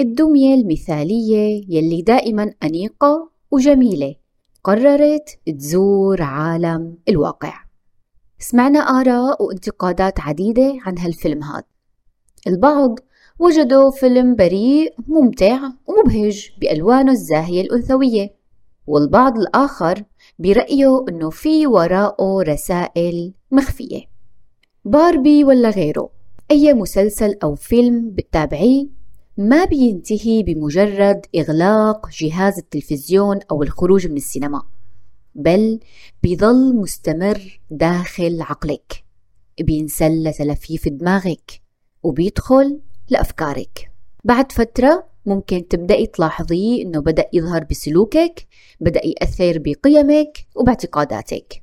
الدمية المثالية يلي دائما أنيقة وجميلة قررت تزور عالم الواقع. سمعنا آراء وانتقادات عديدة عن هالفيلم هذا البعض وجدوا فيلم بريء ممتع ومبهج بألوانه الزاهية الأنثوية والبعض الآخر برأيه أنه في وراءه رسائل مخفية. باربي ولا غيره أي مسلسل أو فيلم بتتابعيه؟ ما بينتهي بمجرد إغلاق جهاز التلفزيون أو الخروج من السينما بل بيظل مستمر داخل عقلك بينسل لتلفيف دماغك وبيدخل لأفكارك بعد فترة ممكن تبدأي تلاحظي إنه بدأ يظهر بسلوكك بدأ يأثر بقيمك وباعتقاداتك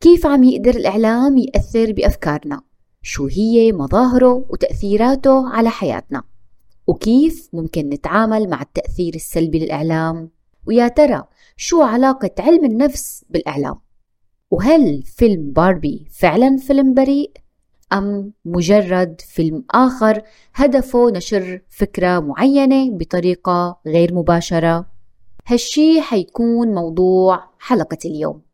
كيف عم يقدر الإعلام يأثر بأفكارنا؟ شو هي مظاهره وتأثيراته على حياتنا؟ وكيف ممكن نتعامل مع التأثير السلبي للإعلام؟ ويا ترى شو علاقة علم النفس بالإعلام؟ وهل فيلم باربي فعلا فيلم بريء؟ أم مجرد فيلم آخر هدفه نشر فكرة معينة بطريقة غير مباشرة هالشي حيكون موضوع حلقة اليوم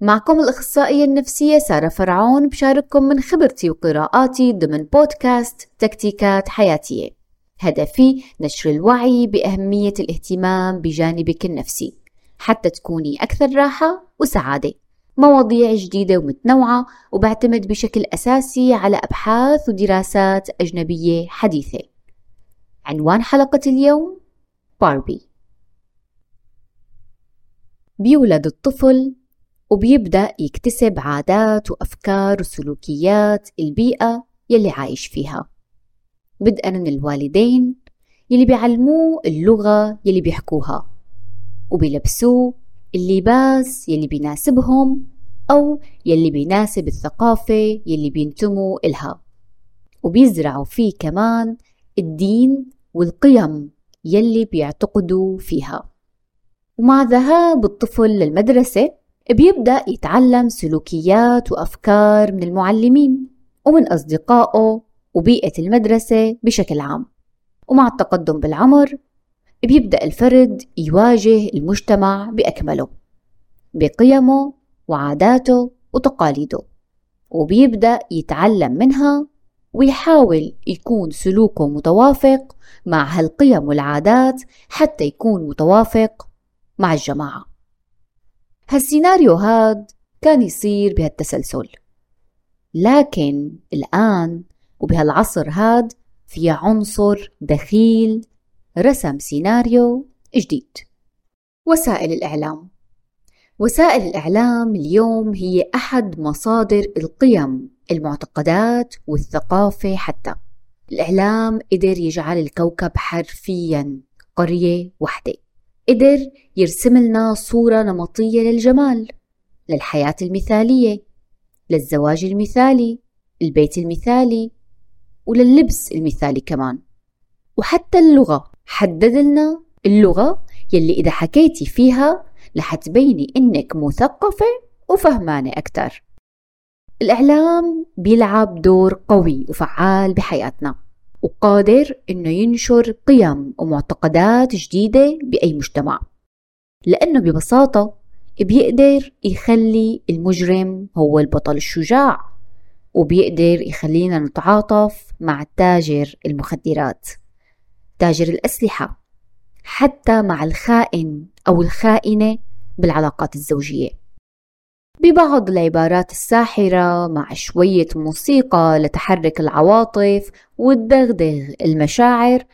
معكم الأخصائية النفسية سارة فرعون بشارككم من خبرتي وقراءاتي ضمن بودكاست تكتيكات حياتية. هدفي نشر الوعي بأهمية الاهتمام بجانبك النفسي حتى تكوني أكثر راحة وسعادة. مواضيع جديدة ومتنوعة وبعتمد بشكل أساسي على أبحاث ودراسات أجنبية حديثة. عنوان حلقة اليوم باربي بيولد الطفل وبيبدأ يكتسب عادات وأفكار وسلوكيات البيئة يلي عايش فيها. بدءا من الوالدين يلي بيعلموه اللغة يلي بيحكوها وبيلبسوه اللباس يلي بيناسبهم أو يلي بيناسب الثقافة يلي بينتموا إلها. وبيزرعوا فيه كمان الدين والقيم يلي بيعتقدوا فيها. ومع ذهاب الطفل للمدرسة بيبدأ يتعلم سلوكيات وأفكار من المعلمين ومن أصدقائه وبيئة المدرسة بشكل عام. ومع التقدم بالعمر بيبدأ الفرد يواجه المجتمع بأكمله بقيمه وعاداته وتقاليده. وبيبدأ يتعلم منها ويحاول يكون سلوكه متوافق مع هالقيم والعادات حتى يكون متوافق مع الجماعة. هالسيناريو هاد كان يصير بهالتسلسل. لكن الآن وبهالعصر هاد في عنصر دخيل رسم سيناريو جديد. وسائل الإعلام. وسائل الإعلام اليوم هي أحد مصادر القيم المعتقدات والثقافة حتى. الإعلام قدر يجعل الكوكب حرفيا قرية وحدة قدر يرسم لنا صورة نمطية للجمال للحياة المثالية للزواج المثالي البيت المثالي ولللبس المثالي كمان. وحتى اللغة حدد لنا اللغة يلي إذا حكيتي فيها رح تبيني إنك مثقفة وفهمانة أكتر. الإعلام بيلعب دور قوي وفعال بحياتنا. وقادر إنه ينشر قيم ومعتقدات جديدة بأي مجتمع. لأنه ببساطة بيقدر يخلي المجرم هو البطل الشجاع وبيقدر يخلينا نتعاطف مع تاجر المخدرات تاجر الأسلحة حتى مع الخائن أو الخائنة بالعلاقات الزوجية. ببعض العبارات الساحرة مع شوية موسيقى لتحرك العواطف وتدغدغ المشاعر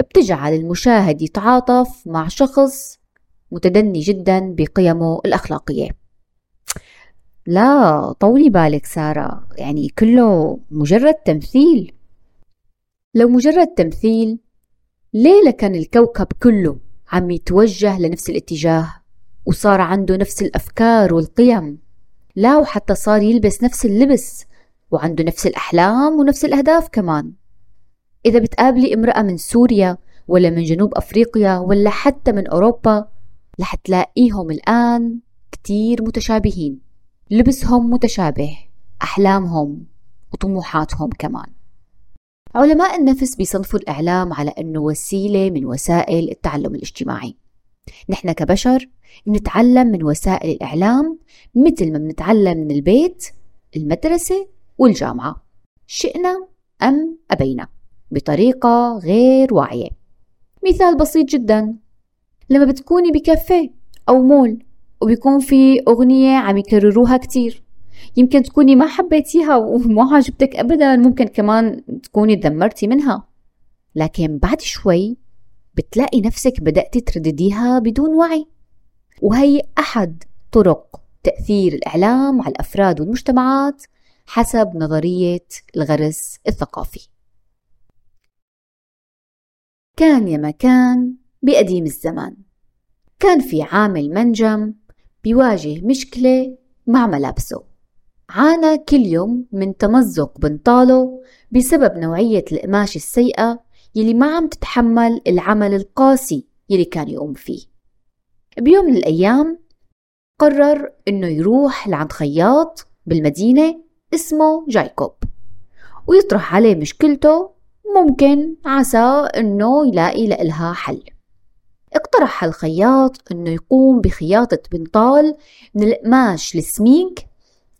بتجعل المشاهد يتعاطف مع شخص متدني جدا بقيمه الأخلاقية. لا طولي بالك سارة. يعني كله مجرد تمثيل. لو مجرد تمثيل ليه كان الكوكب كله عم يتوجه لنفس الاتجاه وصار عنده نفس الأفكار والقيم. لا وحتى صار يلبس نفس اللبس وعنده نفس الأحلام ونفس الأهداف كمان. إذا بتقابلي امرأة من سوريا ولا من جنوب أفريقيا ولا حتى من أوروبا رح تلاقيهم الآن كتير متشابهين. لبسهم متشابه أحلامهم وطموحاتهم كمان. علماء النفس بيصنفوا الإعلام على أنه وسيلة من وسائل التعلم الاجتماعي. نحن كبشر بنتعلم من وسائل الإعلام مثل ما بنتعلم من البيت المدرسة والجامعة. شئنا أم أبينا؟ بطريقة غير واعية. مثال بسيط جدا. لما بتكوني بكافيه أو مول وبيكون في أغنية عم يكرروها كتير. يمكن تكوني ما حبيتيها وما عجبتك أبدا ممكن كمان تكوني تدمرتي منها. لكن بعد شوي بتلاقي نفسك بدأتي تردديها بدون وعي. وهي أحد طرق تأثير الإعلام على الأفراد والمجتمعات حسب نظرية الغرس الثقافي. كان يا مكان بقديم الزمان. كان في عامل منجم بيواجه مشكلة مع ملابسه. عانى كل يوم من تمزق بنطاله بسبب نوعية القماش السيئة يلي ما عم تتحمل العمل القاسي يلي كان يقوم فيه. بيوم من الأيام قرر إنه يروح لعند خياط بالمدينة اسمه جايكوب ويطرح عليه مشكلته ممكن عسى إنه يلاقي لإلها حل. اقترح الخياط إنه يقوم بخياطة بنطال من القماش السميك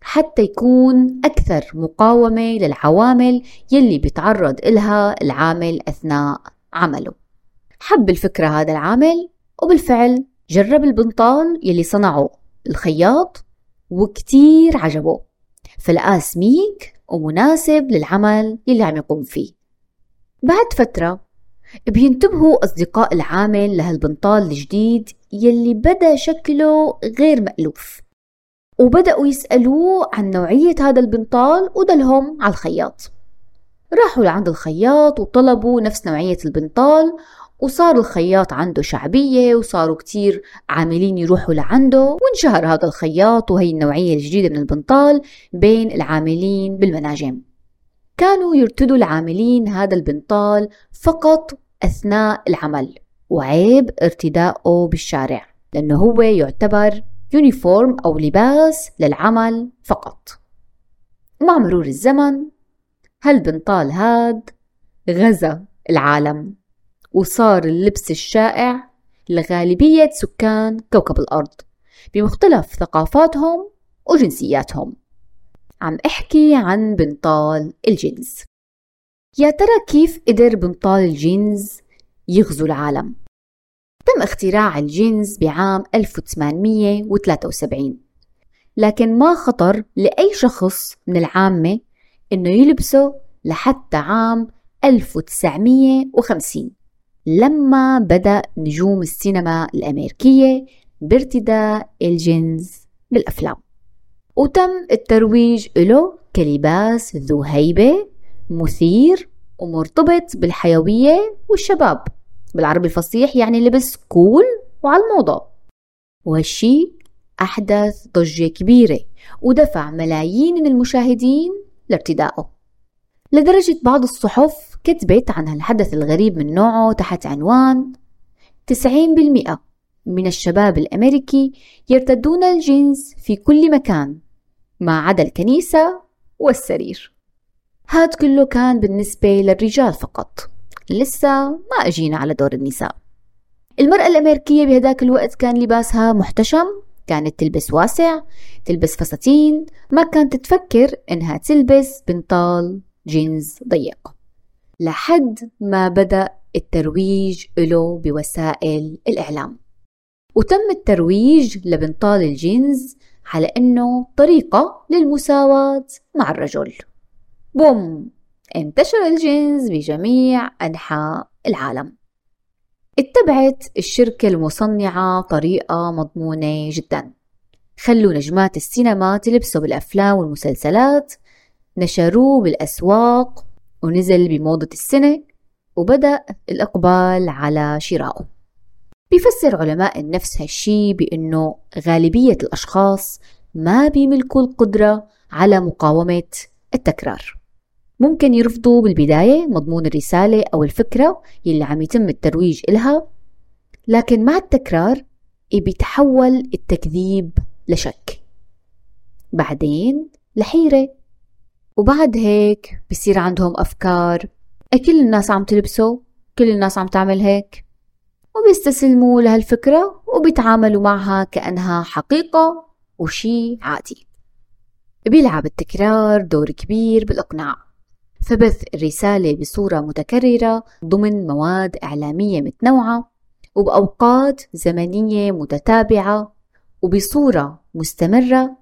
حتى يكون أكثر مقاومة للعوامل يلي بيتعرض إلها العامل أثناء عمله. حب الفكرة هذا العامل وبالفعل جرب البنطال يلي صنعه الخياط وكتير عجبه. فلقاه سميك ومناسب للعمل يلي عم يقوم فيه. بعد فترة بينتبهوا أصدقاء العامل لهالبنطال الجديد يلي بدا شكله غير مألوف. وبدأوا يسألوه عن نوعية هذا البنطال ودلهم على الخياط. راحوا لعند الخياط وطلبوا نفس نوعية البنطال وصار الخياط عنده شعبية وصاروا كتير عاملين يروحوا لعنده وانشهر هذا الخياط وهي النوعية الجديدة من البنطال بين العاملين بالمناجم. كانوا يرتدوا العاملين هذا البنطال فقط أثناء العمل وعيب ارتداؤه بالشارع لأنه هو يعتبر يونيفورم أو لباس للعمل فقط. مع مرور الزمن هالبنطال هاد غزا العالم؟ وصار اللبس الشائع لغالبية سكان كوكب الأرض بمختلف ثقافاتهم وجنسياتهم. عم أحكي عن بنطال الجينز. يا ترى كيف قدر بنطال الجينز يغزو العالم؟ تم اختراع الجينز بعام 1873 لكن ما خطر لأي شخص من العامة إنه يلبسه لحتى عام 1950 لما بدأ نجوم السينما الأمريكية بارتداء الجينز بالأفلام. وتم الترويج له كلباس ذو هيبة مثير ومرتبط بالحيوية والشباب. بالعربي الفصيح يعني لبس cool وعلى الموضة. وهالشي أحدث ضجة كبيرة ودفع ملايين من المشاهدين لارتدائه لدرجة بعض الصحف كتبت عن هالحدث الغريب من نوعه تحت عنوان 90% من الشباب الأمريكي يرتدون الجينز في كل مكان ما عدا الكنيسة والسرير. هاد كله كان بالنسبة للرجال فقط. لسه ما أجينا على دور النساء. المرأة الأمريكية بهداك الوقت كان لباسها محتشم كانت تلبس واسع تلبس فساتين ما كانت تفكر إنها تلبس بنطال جينز ضيق. لحد ما بدأ الترويج له بوسائل الإعلام. وتم الترويج لبنطال الجينز على أنه طريقة للمساواة مع الرجل. بوم! انتشر الجينز بجميع أنحاء العالم. اتبعت الشركة المصنعة طريقة مضمونة جدا. خلوا نجمات السينما تلبسوا بالأفلام والمسلسلات نشروه بالأسواق ونزل بموضة السنة وبدأ الإقبال على شرائه بيفسر علماء النفس هالشي بأنه غالبية الأشخاص ما بيملكوا القدرة على مقاومة التكرار. ممكن يرفضوا بالبداية مضمون الرسالة أو الفكرة يلي عم يتم الترويج إلها لكن مع التكرار بيتحول التكذيب لشك. بعدين لحيرة. وبعد هيك بصير عندهم أفكار. كل الناس عم تلبسه؟ كل الناس عم تعمل هيك؟ وبيستسلموا لهالفكرة وبيتعاملوا معها كأنها حقيقة وشي عادي. بيلعب التكرار دور كبير بالإقناع. فبث الرسالة بصورة متكررة ضمن مواد إعلامية متنوعة وبأوقات زمنية متتابعة وبصورة مستمرة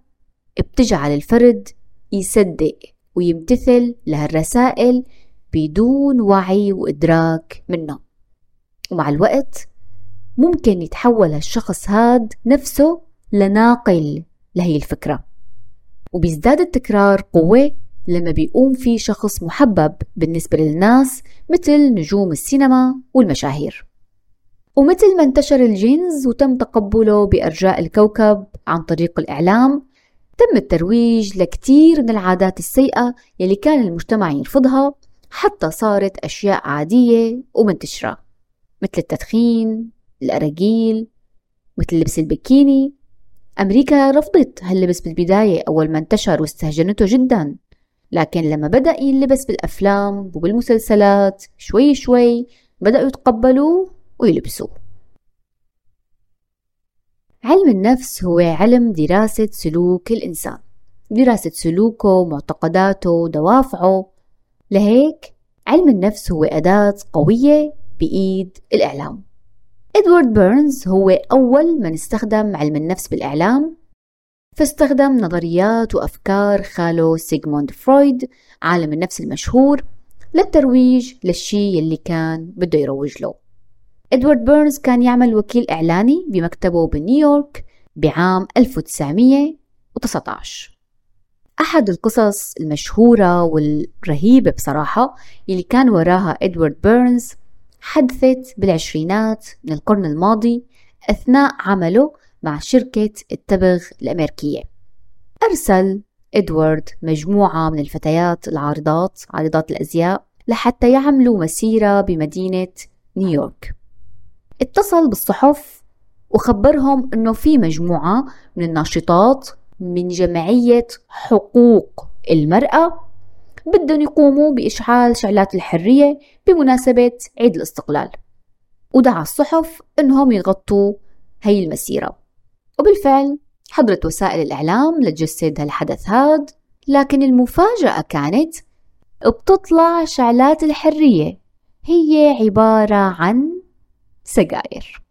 بتجعل الفرد يصدق ويمتثل لهالرسائل بدون وعي وإدراك منه. ومع الوقت ممكن يتحول هالشخص هاد نفسه لناقل لهي الفكرة. وبيزداد التكرار قوة لما بيقوم في شخص محبب بالنسبة للناس مثل نجوم السينما والمشاهير. ومثل ما انتشر الجينز وتم تقبله بأرجاء الكوكب عن طريق الإعلام تم الترويج لكتير من العادات السيئة يلي كان المجتمع يرفضها حتى صارت أشياء عادية ومنتشرة مثل التدخين الأراجيل مثل لبس البكيني. أمريكا رفضت هاللبس بالبداية أول ما انتشر واستهجنته جدا. لكن لما بدأ يلبس بالأفلام وبالمسلسلات شوي شوي بدأوا يتقبلوه ويلبسوه. علم النفس هو علم دراسة سلوك الإنسان. دراسة سلوكه معتقداته دوافعه. لهيك علم النفس هو أداة قوية بإيد الإعلام. إدوارد بيرنز هو أول من استخدم علم النفس بالإعلام فاستخدم نظريات وأفكار خاله سيغموند فرويد عالم النفس المشهور للترويج للشي اللي كان بده يروج له. إدوارد بيرنز كان يعمل وكيل إعلاني بمكتبه بنيويورك بعام 1919 أحد القصص المشهورة والرهيبة بصراحة اللي كان وراها إدوارد بيرنز حدثت بالعشرينات من القرن الماضي أثناء عمله مع شركة التبغ الأمريكية. أرسل إدوارد مجموعة من الفتيات العارضات عارضات الأزياء لحتى يعملوا مسيرة بمدينة نيويورك. اتصل بالصحف وخبرهم إنه في مجموعة من الناشطات من جمعية حقوق المرأة بدهم يقوموا بإشعال شعلات الحرية بمناسبة عيد الاستقلال. ودعا الصحف إنهم يغطوا هي المسيرة. وبالفعل حضرت وسائل الإعلام لتجسد هالحدث هاد لكن المفاجأة كانت بتطلع شعلات الحرية. هي عبارة عن سجاير.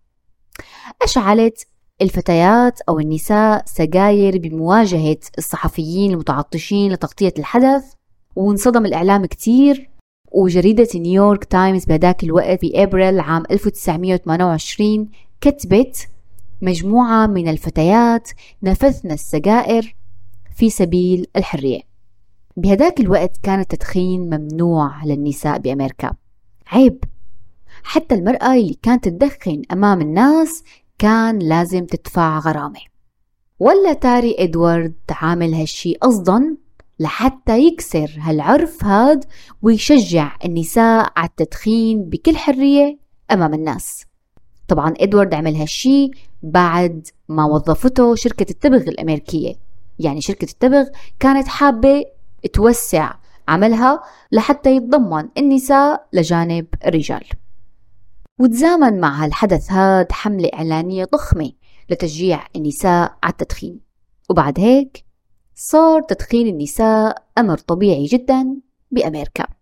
أشعلت الفتيات أو النساء سجاير بمواجهة الصحفيين المتعطشين لتغطية الحدث وانصدم الإعلام كتير. وجريدة نيويورك تايمز بهداك الوقت في أبريل عام 1928 كتبت مجموعة من الفتيات نفثن السجائر في سبيل الحرية. بهداك الوقت كان التدخين ممنوع للنساء بأمريكا. عيب. حتى المرأة اللي كانت تدخن أمام الناس كان لازم تدفع غرامة. ولا تاري إدوارد عامل هالشي قصدا لحتى يكسر هالعرف هاد ويشجع النساء على التدخين بكل حرية أمام الناس. طبعا إدوارد عمل هالشي بعد ما وظفته شركة التبغ الأمريكية. يعني شركة التبغ كانت حابة توسع عملها لحتى يتضمن النساء لجانب الرجال. وتزامن مع هالحدث هاد حملة إعلانية ضخمة لتشجيع النساء على التدخين. وبعد هيك صار تدخين النساء أمر طبيعي جدا بأمريكا.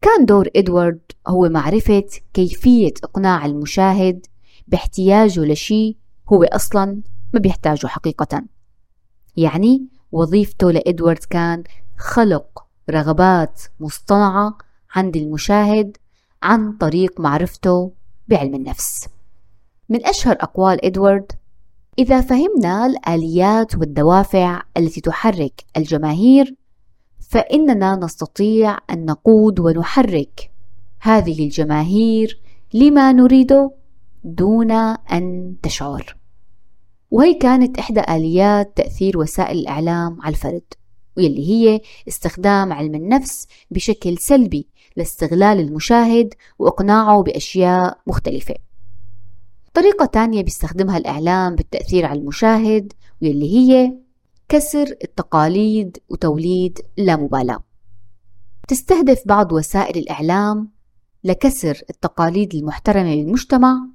كان دور إدوارد هو معرفة كيفية إقناع المشاهد باحتياجه لشيء هو أصلا ما بيحتاجه حقيقة. يعني وظيفته لإدوارد كان خلق رغبات مصطنعة عند المشاهد عن طريق معرفته بعلم النفس. من أشهر أقوال إدوارد إذا فهمنا الآليات والدوافع التي تحرك الجماهير فإننا نستطيع أن نقود ونحرك هذه الجماهير لما نريده دون أن تشعر. وهي كانت إحدى آليات تأثير وسائل الإعلام على الفرد واللي هي استخدام علم النفس بشكل سلبي لاستغلال المشاهد وإقناعه بأشياء مختلفة. طريقة تانية بيستخدمها الإعلام بالتأثير على المشاهد واللي هي كسر التقاليد وتوليد اللامبالاة تستهدف بعض وسائل الإعلام لكسر التقاليد المحترمة بالمجتمع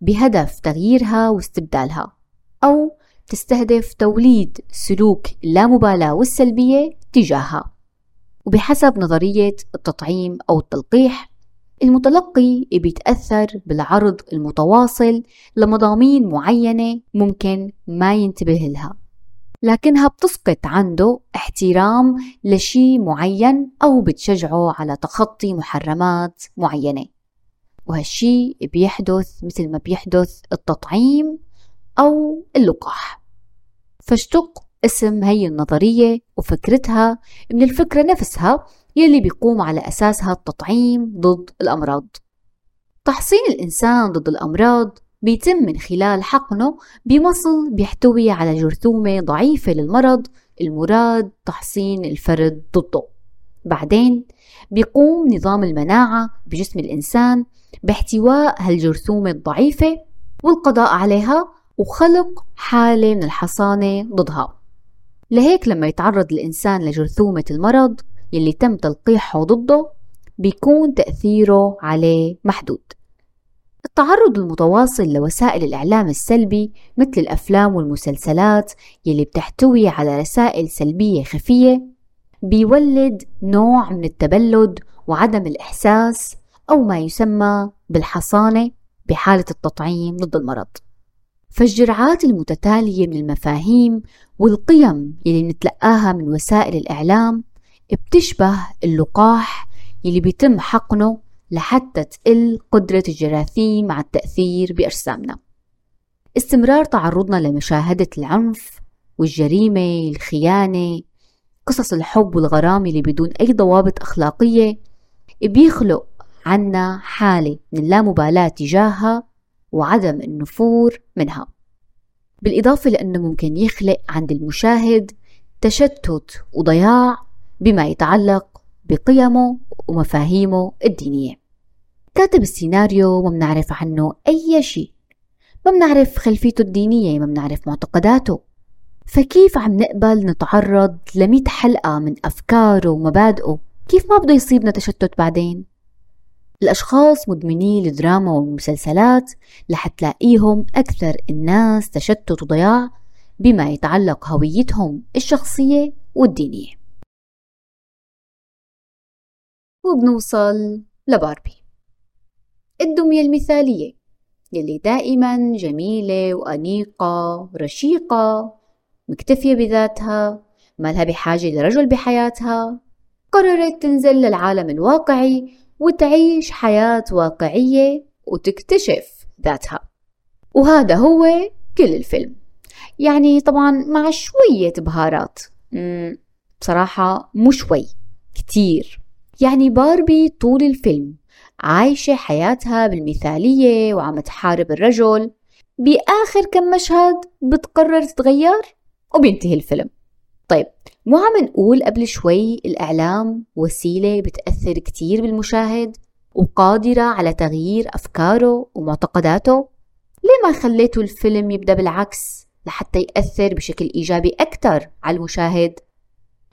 بهدف تغييرها واستبدالها أو تستهدف توليد سلوك اللامبالاة والسلبية تجاهها. وبحسب نظرية التطعيم أو التلقيح المتلقي بيتأثر بالعرض المتواصل لمضامين معينة ممكن ما ينتبه لها. لكنها بتسقط عنده احترام لشي معين أو بتشجعه على تخطي محرمات معينة. وهالشي بيحدث مثل ما بيحدث التطعيم أو اللقاح. فاشتق اسم هي النظرية وفكرتها من الفكرة نفسها يلي بيقوم على أساسها التطعيم ضد الأمراض. تحصين الإنسان ضد الأمراض بيتم من خلال حقنه بمصل بيحتوي على جرثومة ضعيفة للمرض المراد تحصين الفرد ضده. بعدين بيقوم نظام المناعة بجسم الإنسان باحتواء هالجرثومة الضعيفة والقضاء عليها وخلق حالة من الحصانة ضدها. لهيك لما يتعرض الإنسان لجرثومة المرض يلي تم تلقيحه ضده بيكون تأثيره عليه محدود. التعرض المتواصل لوسائل الإعلام السلبي مثل الأفلام والمسلسلات يلي بتحتوي على رسائل سلبية خفية بيولد نوع من التبلد وعدم الإحساس أو ما يسمى بالحصانة بحالة التطعيم ضد المرض. فالجرعات المتتالية من المفاهيم والقيم يلي نتلقاها من وسائل الإعلام بتشبه اللقاح يلي بيتم حقنه لحتى تقل قدرة الجراثيم على التأثير بأجسامنا. استمرار تعرضنا لمشاهدة العنف والجريمة الخيانة قصص الحب والغرام اللي بدون أي ضوابط أخلاقية بيخلق عنا حالة من اللامبالاة تجاهها وعدم النفور منها. بالإضافة لأنه ممكن يخلق عند المشاهد تشتت وضياع بما يتعلق بقيمه ومفاهيمه الدينية. كاتب السيناريو ما بنعرف عنه أي شيء. ما بنعرف خلفيته الدينية ما بنعرف معتقداته. فكيف عم نقبل نتعرض لمئة حلقة من أفكاره ومبادئه؟ كيف ما بده يصيبنا تشتت بعدين؟ الأشخاص مدمني الدراما والمسلسلات رح تلاقيهم أكثر الناس تشتت وضياع بما يتعلق هويتهم الشخصية والدينية. وبنوصل لباربي. الدمية المثالية يلي دائما جميلة وأنيقة ورشيقة مكتفية بذاتها ما لها بحاجة لرجل بحياتها قررت تنزل للعالم الواقعي وتعيش حياة واقعية وتكتشف ذاتها. وهذا هو كل الفيلم. يعني طبعا مع شوية بهارات. بصراحة مو شوي كتير. يعني باربي طول الفيلم. عايشة حياتها بالمثالية وعم تحارب الرجل بآخر كم مشهد بتقرر تتغير وبينتهي الفيلم طيب مو عم نقول قبل شوي الإعلام وسيلة بتأثر كتير بالمشاهد وقادرة على تغيير أفكاره ومعتقداته؟ ليه ما خليتوا الفيلم يبدأ بالعكس لحتى يأثر بشكل إيجابي أكثر على المشاهد؟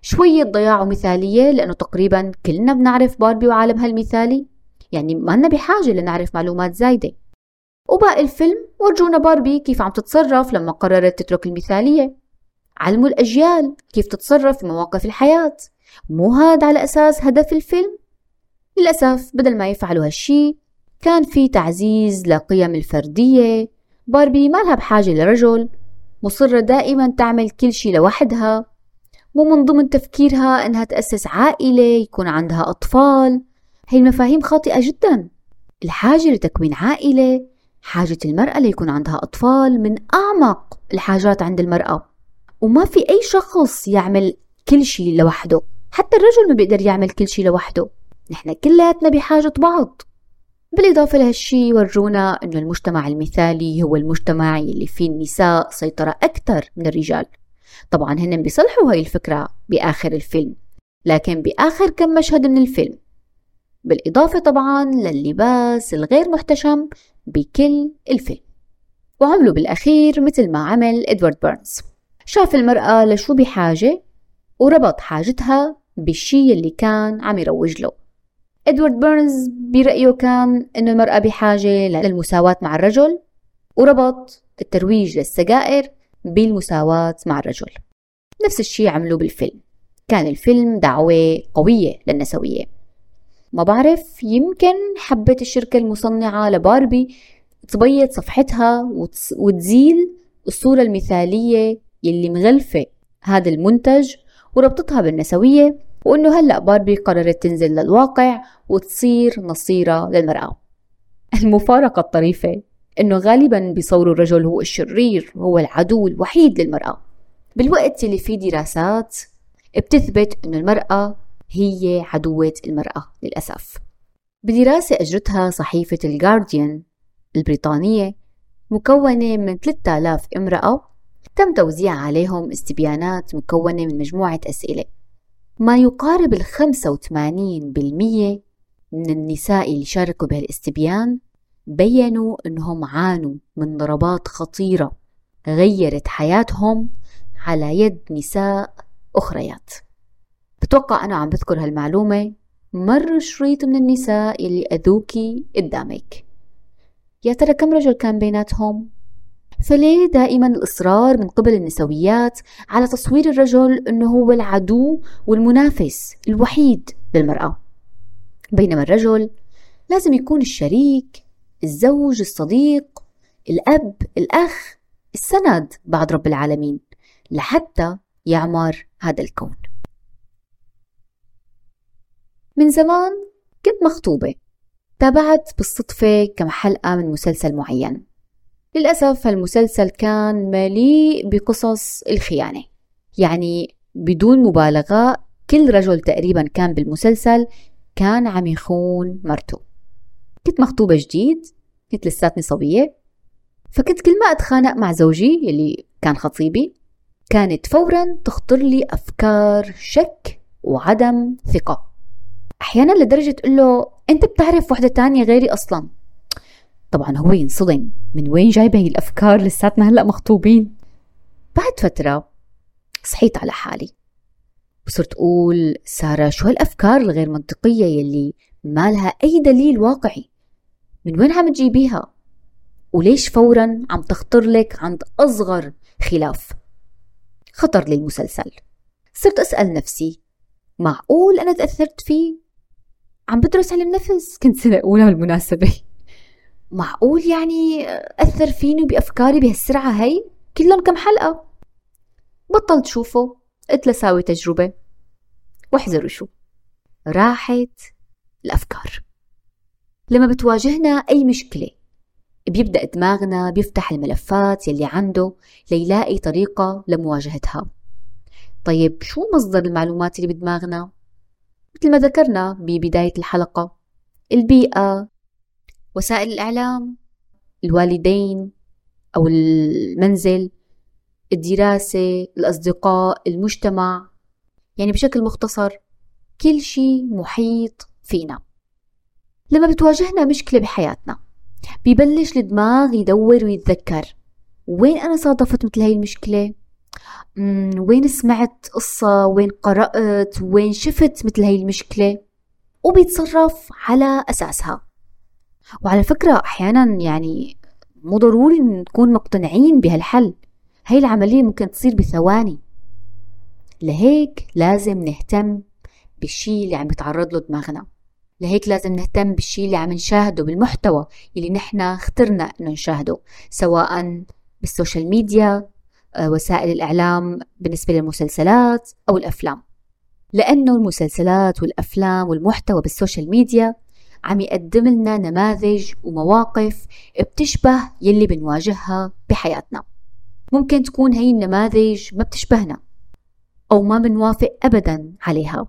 شوية ضياع ومثالية لأنه تقريبا كلنا بنعرف باربي وعالمها المثالي يعني ما لنا بحاجة لنعرف معلومات زايدة. وباقي الفيلم ورجونا باربي كيف عم تتصرف لما قررت تترك المثالية. علموا الأجيال كيف تتصرف في مواقف الحياة. مو هاد على أساس هدف الفيلم؟ للأسف بدل ما يفعلوا هالشي كان في تعزيز لقيم الفردية. باربي ما لها بحاجة لرجل. مصرة دائما تعمل كل شي لوحدها. مو من ضمن تفكيرها إنها تأسس عائلة يكون عندها أطفال. هي المفاهيم خاطئة جدا. الحاجة لتكوين عائلة حاجة المرأة ليكون عندها أطفال من أعمق الحاجات عند المرأة. وما في أي شخص يعمل كل شيء لوحده. حتى الرجل ما بيقدر يعمل كل شيء لوحده. نحن كلياتنا بحاجة بعض. بالإضافة لهالشي ورجونا أنه المجتمع المثالي هو المجتمع اللي فيه النساء سيطرة أكثر من الرجال. طبعا هن بيصلحوا هاي الفكرة بآخر الفيلم. لكن بآخر كم مشهد من الفيلم؟ بالإضافة طبعا للباس الغير محتشم بكل الفيلم وعملوا بالأخير مثل ما عمل إدوارد بيرنز. شاف المرأة لشو بحاجة وربط حاجتها بالشي اللي كان عم يروج له. إدوارد بيرنز برأيه كان أنه المرأة بحاجة للمساواة مع الرجل وربط الترويج للسجائر بالمساواة مع الرجل. نفس الشي عملوه بالفيلم. كان الفيلم دعوة قوية للنسوية. ما بعرف يمكن حبت الشركة المصنعة لباربي تبيض صفحتها وتزيل الصورة المثالية يلي مغلفة هذا المنتج وربطتها بالنسوية وإنه هلأ باربي قررت تنزل للواقع وتصير نصيرة للمرأة. المفارقة الطريفة إنه غالبا بيصوروا الرجل هو الشرير هو العدو الوحيد للمرأة. بالوقت اللي فيه دراسات بتثبت إنه المرأة هي عدوة المرأة للأسف. بدراسة أجرتها صحيفة الجارديان البريطانية مكونة من 3000 امرأة تم توزيع عليهم استبيانات مكونة من مجموعة أسئلة. ما يقارب ال 85% من النساء اللي شاركوا بهالاستبيان بيّنوا أنهم عانوا من ضربات خطيرة غيرت حياتهم على يد نساء أخريات. بتوقع أنا عم بذكر هالمعلومة. مر شريط من النساء اللي أذوكي قدامك. يا ترى كم رجل كان بيناتهم؟ فليه دائما الإصرار من قبل النسويات على تصوير الرجل أنه هو العدو والمنافس الوحيد للمرأة؟ بينما الرجل لازم يكون الشريك الزوج الصديق الأب الأخ السند بعد رب العالمين لحتى يعمر هذا الكون. من زمان كنت مخطوبة تابعت بالصدفة كم حلقة من مسلسل معين. للأسف المسلسل كان مليء بقصص الخيانة يعني بدون مبالغة كل رجل تقريبا كان بالمسلسل كان عم يخون مرته. كنت مخطوبة جديد كنت لساتني صبية فكنت كل ما أتخانق مع زوجي اللي كان خطيبي كانت فورا تخطر لي أفكار شك وعدم ثقة. أحيانا لدرجة تقول له أنت بتعرف وحدة تانية غيري أصلا. طبعا هو ينصدم. من وين جايبة هي الأفكار لساتنا هلأ مخطوبين؟ بعد فترة صحيت على حالي. وصرت أقول سارة شو هالأفكار الغير منطقية يلي ما لها أي دليل واقعي؟ من وين عم تجيبيها؟ وليش فورا عم تخطر لك عند أصغر خلاف؟ خطر لي المسلسل صرت أسأل نفسي معقول أنا تأثرت فيه؟ عم بدرس علم نفس كنت سنة أولى بالمناسبة. معقول يعني أثر فيني بأفكاري بهالسرعة هي؟ كلهم كم حلقة. بطلت شوفه قلت لساوي تجربة. واحذروا شو. راحت الأفكار. لما بتواجهنا أي مشكلة بيبدأ دماغنا بيفتح الملفات يلي عنده ليلاقي طريقة لمواجهتها. طيب شو مصدر المعلومات اللي بدماغنا؟ مثل ما ذكرنا ببداية الحلقة البيئة وسائل الإعلام الوالدين أو المنزل الدراسة الأصدقاء المجتمع يعني بشكل مختصر كل شيء محيط فينا. لما بتواجهنا مشكلة بحياتنا بيبلش الدماغ يدور ويتذكر وين أنا صادفت مثل هاي المشكلة؟ وين سمعت قصة؟ وين قرأت؟ وين شفت مثل هاي المشكلة؟ وبيتصرف على أساسها. وعلى فكرة أحيانا يعني مو ضروري نكون مقتنعين بهالحل. هاي العملية ممكن تصير بثواني. لهيك لازم نهتم بالشي اللي عم يتعرض له دماغنا. لهيك لازم نهتم بالشي اللي عم نشاهده بالمحتوى اللي نحن اخترنا إنه نشاهده سواء بال social media وسائل الإعلام بالنسبة للمسلسلات أو الأفلام. لأنه المسلسلات والأفلام والمحتوى بال social media عم يقدم لنا نماذج ومواقف بتشبه يلي بنواجهها بحياتنا. ممكن تكون هي النماذج ما بتشبهنا أو ما بنوافق أبدا عليها.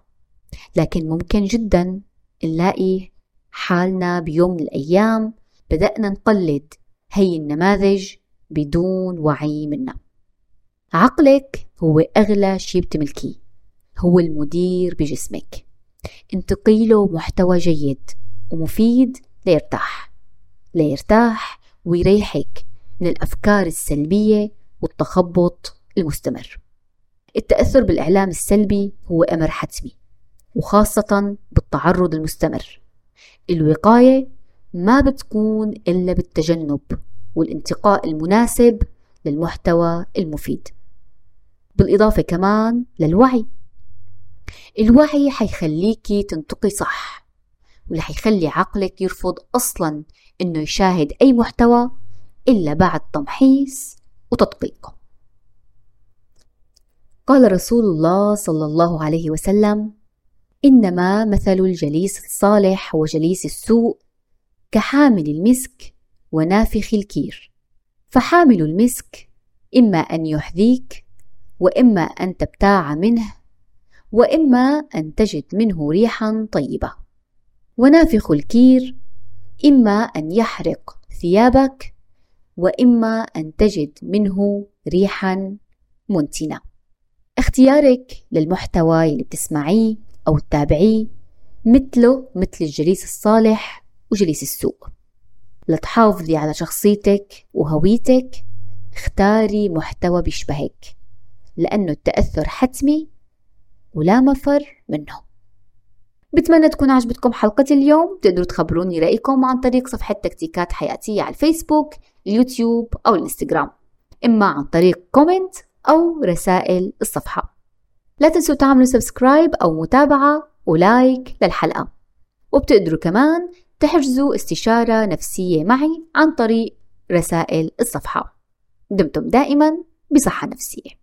لكن ممكن جدا نلاقي حالنا بيوم من الأيام بدأنا نقلد هي النماذج بدون وعي منا. عقلك هو أغلى شي بتملكيه هو المدير بجسمك. انتقي له محتوى جيد ومفيد ليرتاح. ليرتاح ويريحك من الأفكار السلبية والتخبط المستمر. التأثر بالإعلام السلبي هو أمر حتمي وخاصة بالتعرض المستمر. الوقاية ما بتكون إلا بالتجنب والانتقاء المناسب للمحتوى المفيد. بالإضافة كمان للوعي. الوعي حيخليكي تنطقي صح واللي حيخلي عقلك يرفض أصلا إنه يشاهد أي محتوى إلا بعد تمحيص وتدقيق قال رسول الله صلى الله عليه وسلم إنما مثل الجليس الصالح وجليس السوء كحامل المسك ونافخ الكير. فحامل المسك إما أن يحذيك وإما أن تبتاع منه وإما أن تجد منه ريحا طيبة. ونافخ الكير إما أن يحرق ثيابك وإما أن تجد منه ريحا منتنة. اختيارك للمحتوى اللي بتسمعيه أو تتابعيه مثله مثل الجليس الصالح وجليس السوء لتحافظي على شخصيتك وهويتك اختاري محتوى بيشبهك. لأنه التأثر حتمي ولا مفر منه بتمنى تكون عجبتكم حلقة اليوم. تقدروا تخبروني رأيكم عن طريق صفحة تكتيكات حياتية على الفيسبوك اليوتيوب أو الإنستغرام. إما عن طريق comment أو رسائل الصفحة. لا تنسوا تعملوا subscribe أو متابعة و like للحلقة. وبتقدروا كمان تحجزوا استشارة نفسية معي عن طريق رسائل الصفحة. دمتم دائما بصحة نفسية.